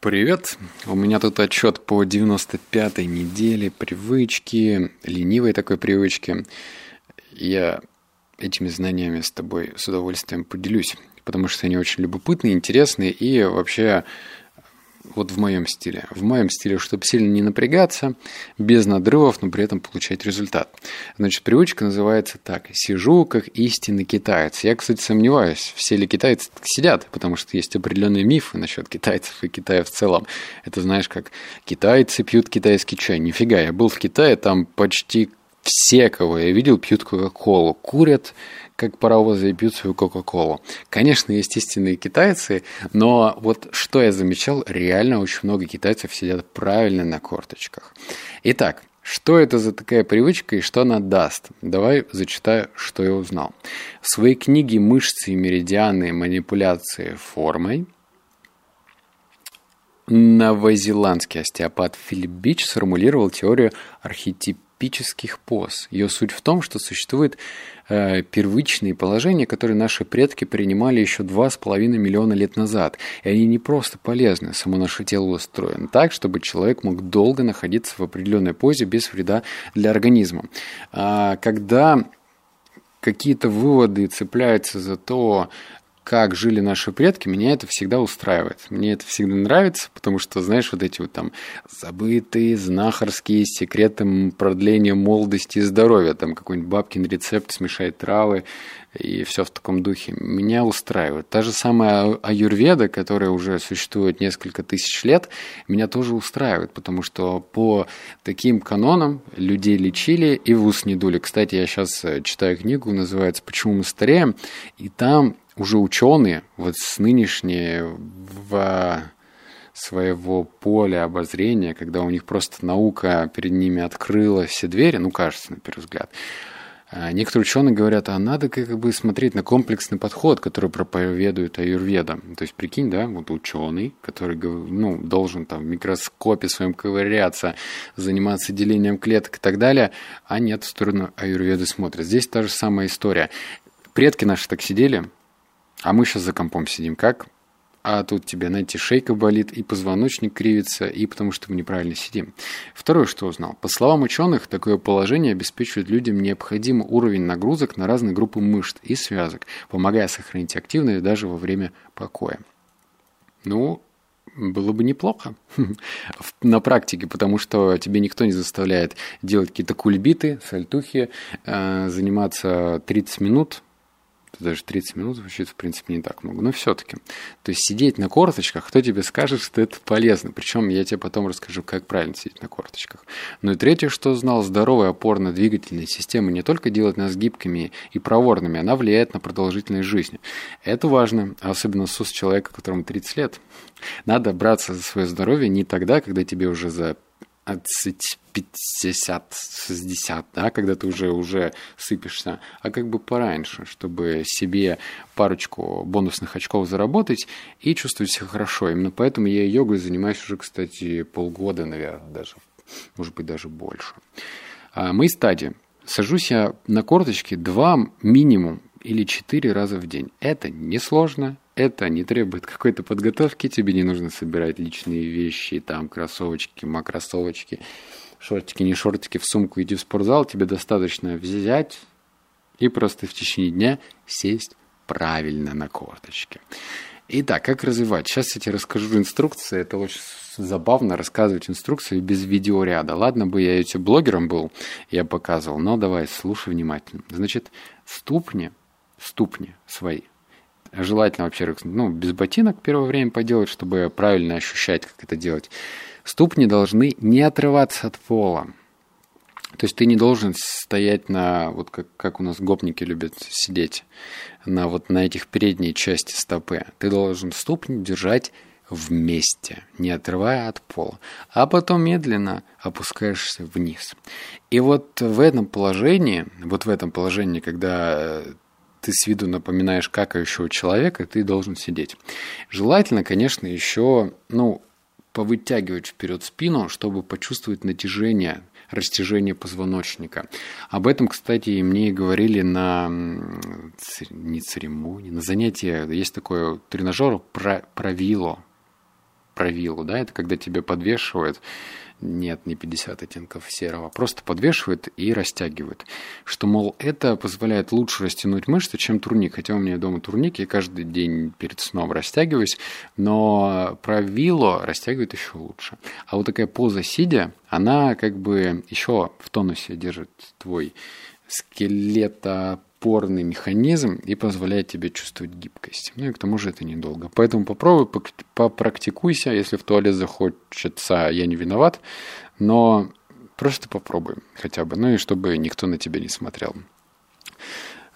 Привет! У меня тут отчет по 95-й неделе привычки, ленивой такой привычки. Я этими знаниями с тобой с удовольствием поделюсь, потому что они очень любопытные, интересные и вообще вот в моем стиле. В моем стиле, чтобы сильно не напрягаться, без надрывов, но при этом получать результат. Значит, привычка называется так. Сижу как истинный китаец. Я, кстати, сомневаюсь, все ли китайцы сидят, потому что есть определенные мифы насчет китайцев и Китая в целом. Это знаешь, как китайцы пьют китайский чай. Нифига, я был в Китае, там почти все, кого я видел, пьют Кока-Колу, курят, как паровозы пьют свою Кока-Колу. Конечно, естественные китайцы, но вот что я замечал, реально очень много китайцев сидят правильно на корточках. Итак, что это за такая привычка и что она даст? Давай зачитаю, что я узнал. В своей книге «Мышцы и меридианы. Манипуляции формой» новозеландский остеопат Филипп Бич сформулировал теорию архетипа типических поз. Ее суть в том, что существуют э, первичные положения, которые наши предки принимали еще два с половиной миллиона лет назад. И они не просто полезны, само наше тело устроено так, чтобы человек мог долго находиться в определенной позе без вреда для организма. А когда какие-то выводы цепляются за то, как жили наши предки, меня это всегда устраивает. Мне это всегда нравится, потому что, знаешь, вот эти вот там забытые знахарские секреты продления молодости и здоровья, там какой-нибудь бабкин рецепт, смешать травы и все в таком духе, меня устраивает. Та же самая аюрведа, которая уже существует несколько тысяч лет, меня тоже устраивает, потому что по таким канонам людей лечили и в ус не дули. Кстати, я сейчас э, читаю книгу, называется «Почему мы стареем», и там уже ученые, вот с нынешнего своего поля обозрения, когда у них просто наука перед ними открыла все двери, ну, кажется, на первый взгляд, а Некоторые ученые говорят, а надо как бы смотреть на комплексный подход, который проповедует аюрведа. То есть, прикинь, да, вот ученый, который ну, должен там в микроскопе своем ковыряться, заниматься делением клеток и так далее, а нет, в сторону аюрведы смотрят. Здесь та же самая история. Предки наши так сидели, а мы сейчас за компом сидим. Как? А тут тебе, знаете, шейка болит, и позвоночник кривится, и потому что мы неправильно сидим. Второе, что узнал. По словам ученых, такое положение обеспечивает людям необходимый уровень нагрузок на разные группы мышц и связок, помогая сохранить активность даже во время покоя. Ну, было бы неплохо на практике, потому что тебе никто не заставляет делать какие-то кульбиты, сальтухи, э, заниматься 30 минут даже 30 минут звучит, в принципе, не так много. Но все-таки. То есть сидеть на корточках, кто тебе скажет, что это полезно? Причем я тебе потом расскажу, как правильно сидеть на корточках. Ну и третье, что знал, здоровая опорно-двигательная система не только делает нас гибкими и проворными, она влияет на продолжительность жизни. Это важно, особенно с человека, которому 30 лет. Надо браться за свое здоровье не тогда, когда тебе уже за 20, 50, 60, да, когда ты уже, уже сыпешься, а как бы пораньше, чтобы себе парочку бонусных очков заработать и чувствовать себя хорошо. Именно поэтому я йогой занимаюсь уже, кстати, полгода, наверное, даже, может быть, даже больше. А, мои стадии. Сажусь я на корточки два минимум или четыре раза в день. Это несложно, это не требует какой-то подготовки, тебе не нужно собирать личные вещи, там кроссовочки, макроссовочки, шортики, не шортики в сумку, иди в спортзал, тебе достаточно взять и просто в течение дня сесть правильно на корточке. Итак, как развивать? Сейчас я тебе расскажу инструкции. Это очень забавно рассказывать инструкции без видеоряда. Ладно бы я этим блогером был, я показывал, но давай, слушай внимательно. Значит, ступни, ступни свои – Желательно, во-первых, ну, без ботинок первое время поделать, чтобы правильно ощущать, как это делать. Ступни должны не отрываться от пола. То есть ты не должен стоять на, вот как, как у нас гопники любят сидеть, на вот на этих передней части стопы. Ты должен ступни держать вместе, не отрывая от пола, а потом медленно опускаешься вниз. И вот в этом положении, вот в этом положении, когда ты с виду напоминаешь какающего человека, ты должен сидеть. Желательно, конечно, еще, ну, повытягивать вперед спину, чтобы почувствовать натяжение, растяжение позвоночника. Об этом, кстати, мне говорили на не церемонии, на занятии. Есть такой тренажер правило, про виллу, да, это когда тебя подвешивают нет, не 50 оттенков серого. Просто подвешивают и растягивают. Что, мол, это позволяет лучше растянуть мышцы, чем турник. Хотя у меня дома турник, я каждый день перед сном растягиваюсь, но про вилло растягивают еще лучше. А вот такая поза сидя, она как бы еще в тонусе держит твой скелета опорный механизм и позволяет тебе чувствовать гибкость. Ну и к тому же это недолго. Поэтому попробуй, попрактикуйся. Если в туалет захочется, я не виноват. Но просто попробуй хотя бы. Ну и чтобы никто на тебя не смотрел.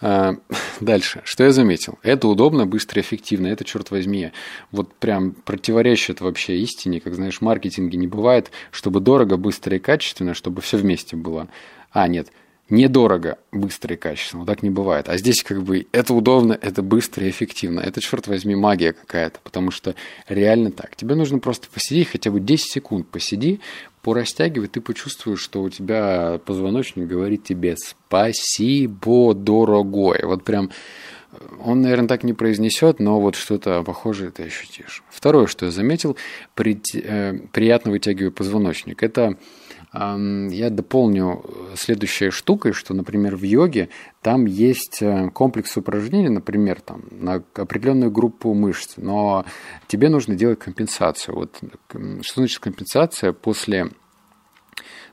А, дальше. Что я заметил? Это удобно, быстро, эффективно. Это, черт возьми, вот прям противоречит вообще истине. Как знаешь, в маркетинге не бывает, чтобы дорого, быстро и качественно, чтобы все вместе было. А, нет, недорого, быстро и качественно. Так не бывает. А здесь как бы это удобно, это быстро и эффективно. Это, черт возьми, магия какая-то, потому что реально так. Тебе нужно просто посидеть, хотя бы 10 секунд посиди, порастягивай, ты почувствуешь, что у тебя позвоночник говорит тебе «спасибо, дорогой». Вот прям он, наверное, так не произнесет, но вот что-то похожее ты ощутишь. Второе, что я заметил, при, э, приятно вытягиваю позвоночник. Это я дополню следующей штукой, что, например, в йоге там есть э, комплекс упражнений, например, там, на определенную группу мышц, но тебе нужно делать компенсацию. Вот что значит компенсация после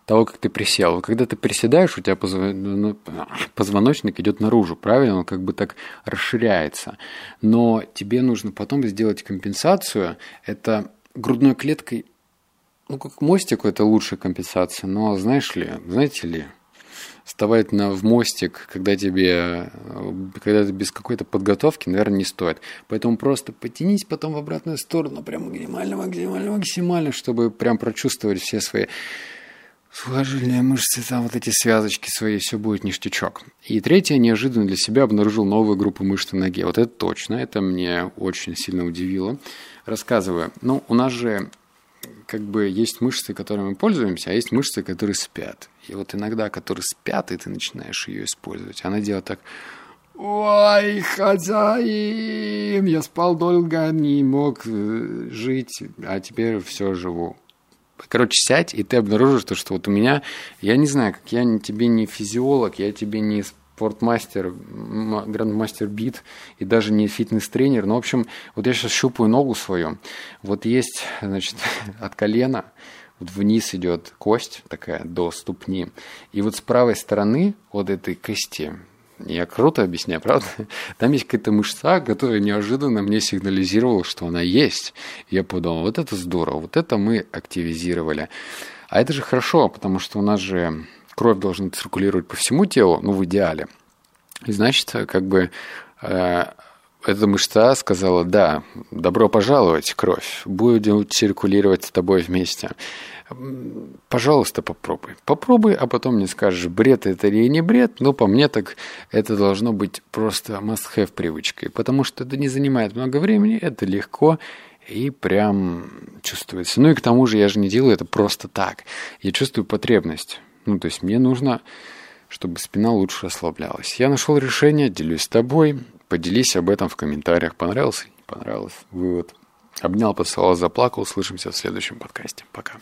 того, как ты присел. Когда ты приседаешь, у тебя ну, позвоночник идет наружу, правильно? Он как бы так расширяется. Но тебе нужно потом сделать компенсацию. Это грудной клеткой ну, как мостик это лучшая компенсация, но знаешь ли, знаете ли, вставать на, в мостик, когда тебе, когда ты без какой-то подготовки, наверное, не стоит. Поэтому просто потянись потом в обратную сторону, прям максимально, максимально, максимально, чтобы прям прочувствовать все свои сухожильные мышцы, там вот эти связочки свои, все будет ништячок. И третье, неожиданно для себя обнаружил новую группу мышц на ноге. Вот это точно, это мне очень сильно удивило. Рассказываю. Ну, у нас же как бы есть мышцы, которыми мы пользуемся, а есть мышцы, которые спят. И вот иногда, которые спят, и ты начинаешь ее использовать, она делает так, Ой, хозяин, я спал долго, не мог э, жить, а теперь все живу. Короче, сядь, и ты обнаружишь, то, что вот у меня, я не знаю, как я тебе не физиолог, я тебе не спортмастер, грандмастер бит и даже не фитнес-тренер. Но, в общем, вот я сейчас щупаю ногу свою. Вот есть, значит, от колена вот вниз идет кость такая до ступни. И вот с правой стороны вот этой кости, я круто объясняю, правда? Там есть какая-то мышца, которая неожиданно мне сигнализировала, что она есть. я подумал, вот это здорово, вот это мы активизировали. А это же хорошо, потому что у нас же кровь должна циркулировать по всему телу, ну, в идеале. И значит, как бы э, эта мышца сказала, да, добро пожаловать, кровь, будем циркулировать с тобой вместе. Пожалуйста, попробуй. Попробуй, а потом мне скажешь, бред это или не бред. Но по мне так это должно быть просто must-have привычкой, потому что это не занимает много времени, это легко, и прям чувствуется. Ну и к тому же я же не делаю это просто так. Я чувствую потребность. Ну, то есть мне нужно, чтобы спина лучше расслаблялась. Я нашел решение, делюсь с тобой. Поделись об этом в комментариях. Понравился? Не понравилось? Вывод. Обнял, поцеловал, заплакал. Услышимся в следующем подкасте. Пока.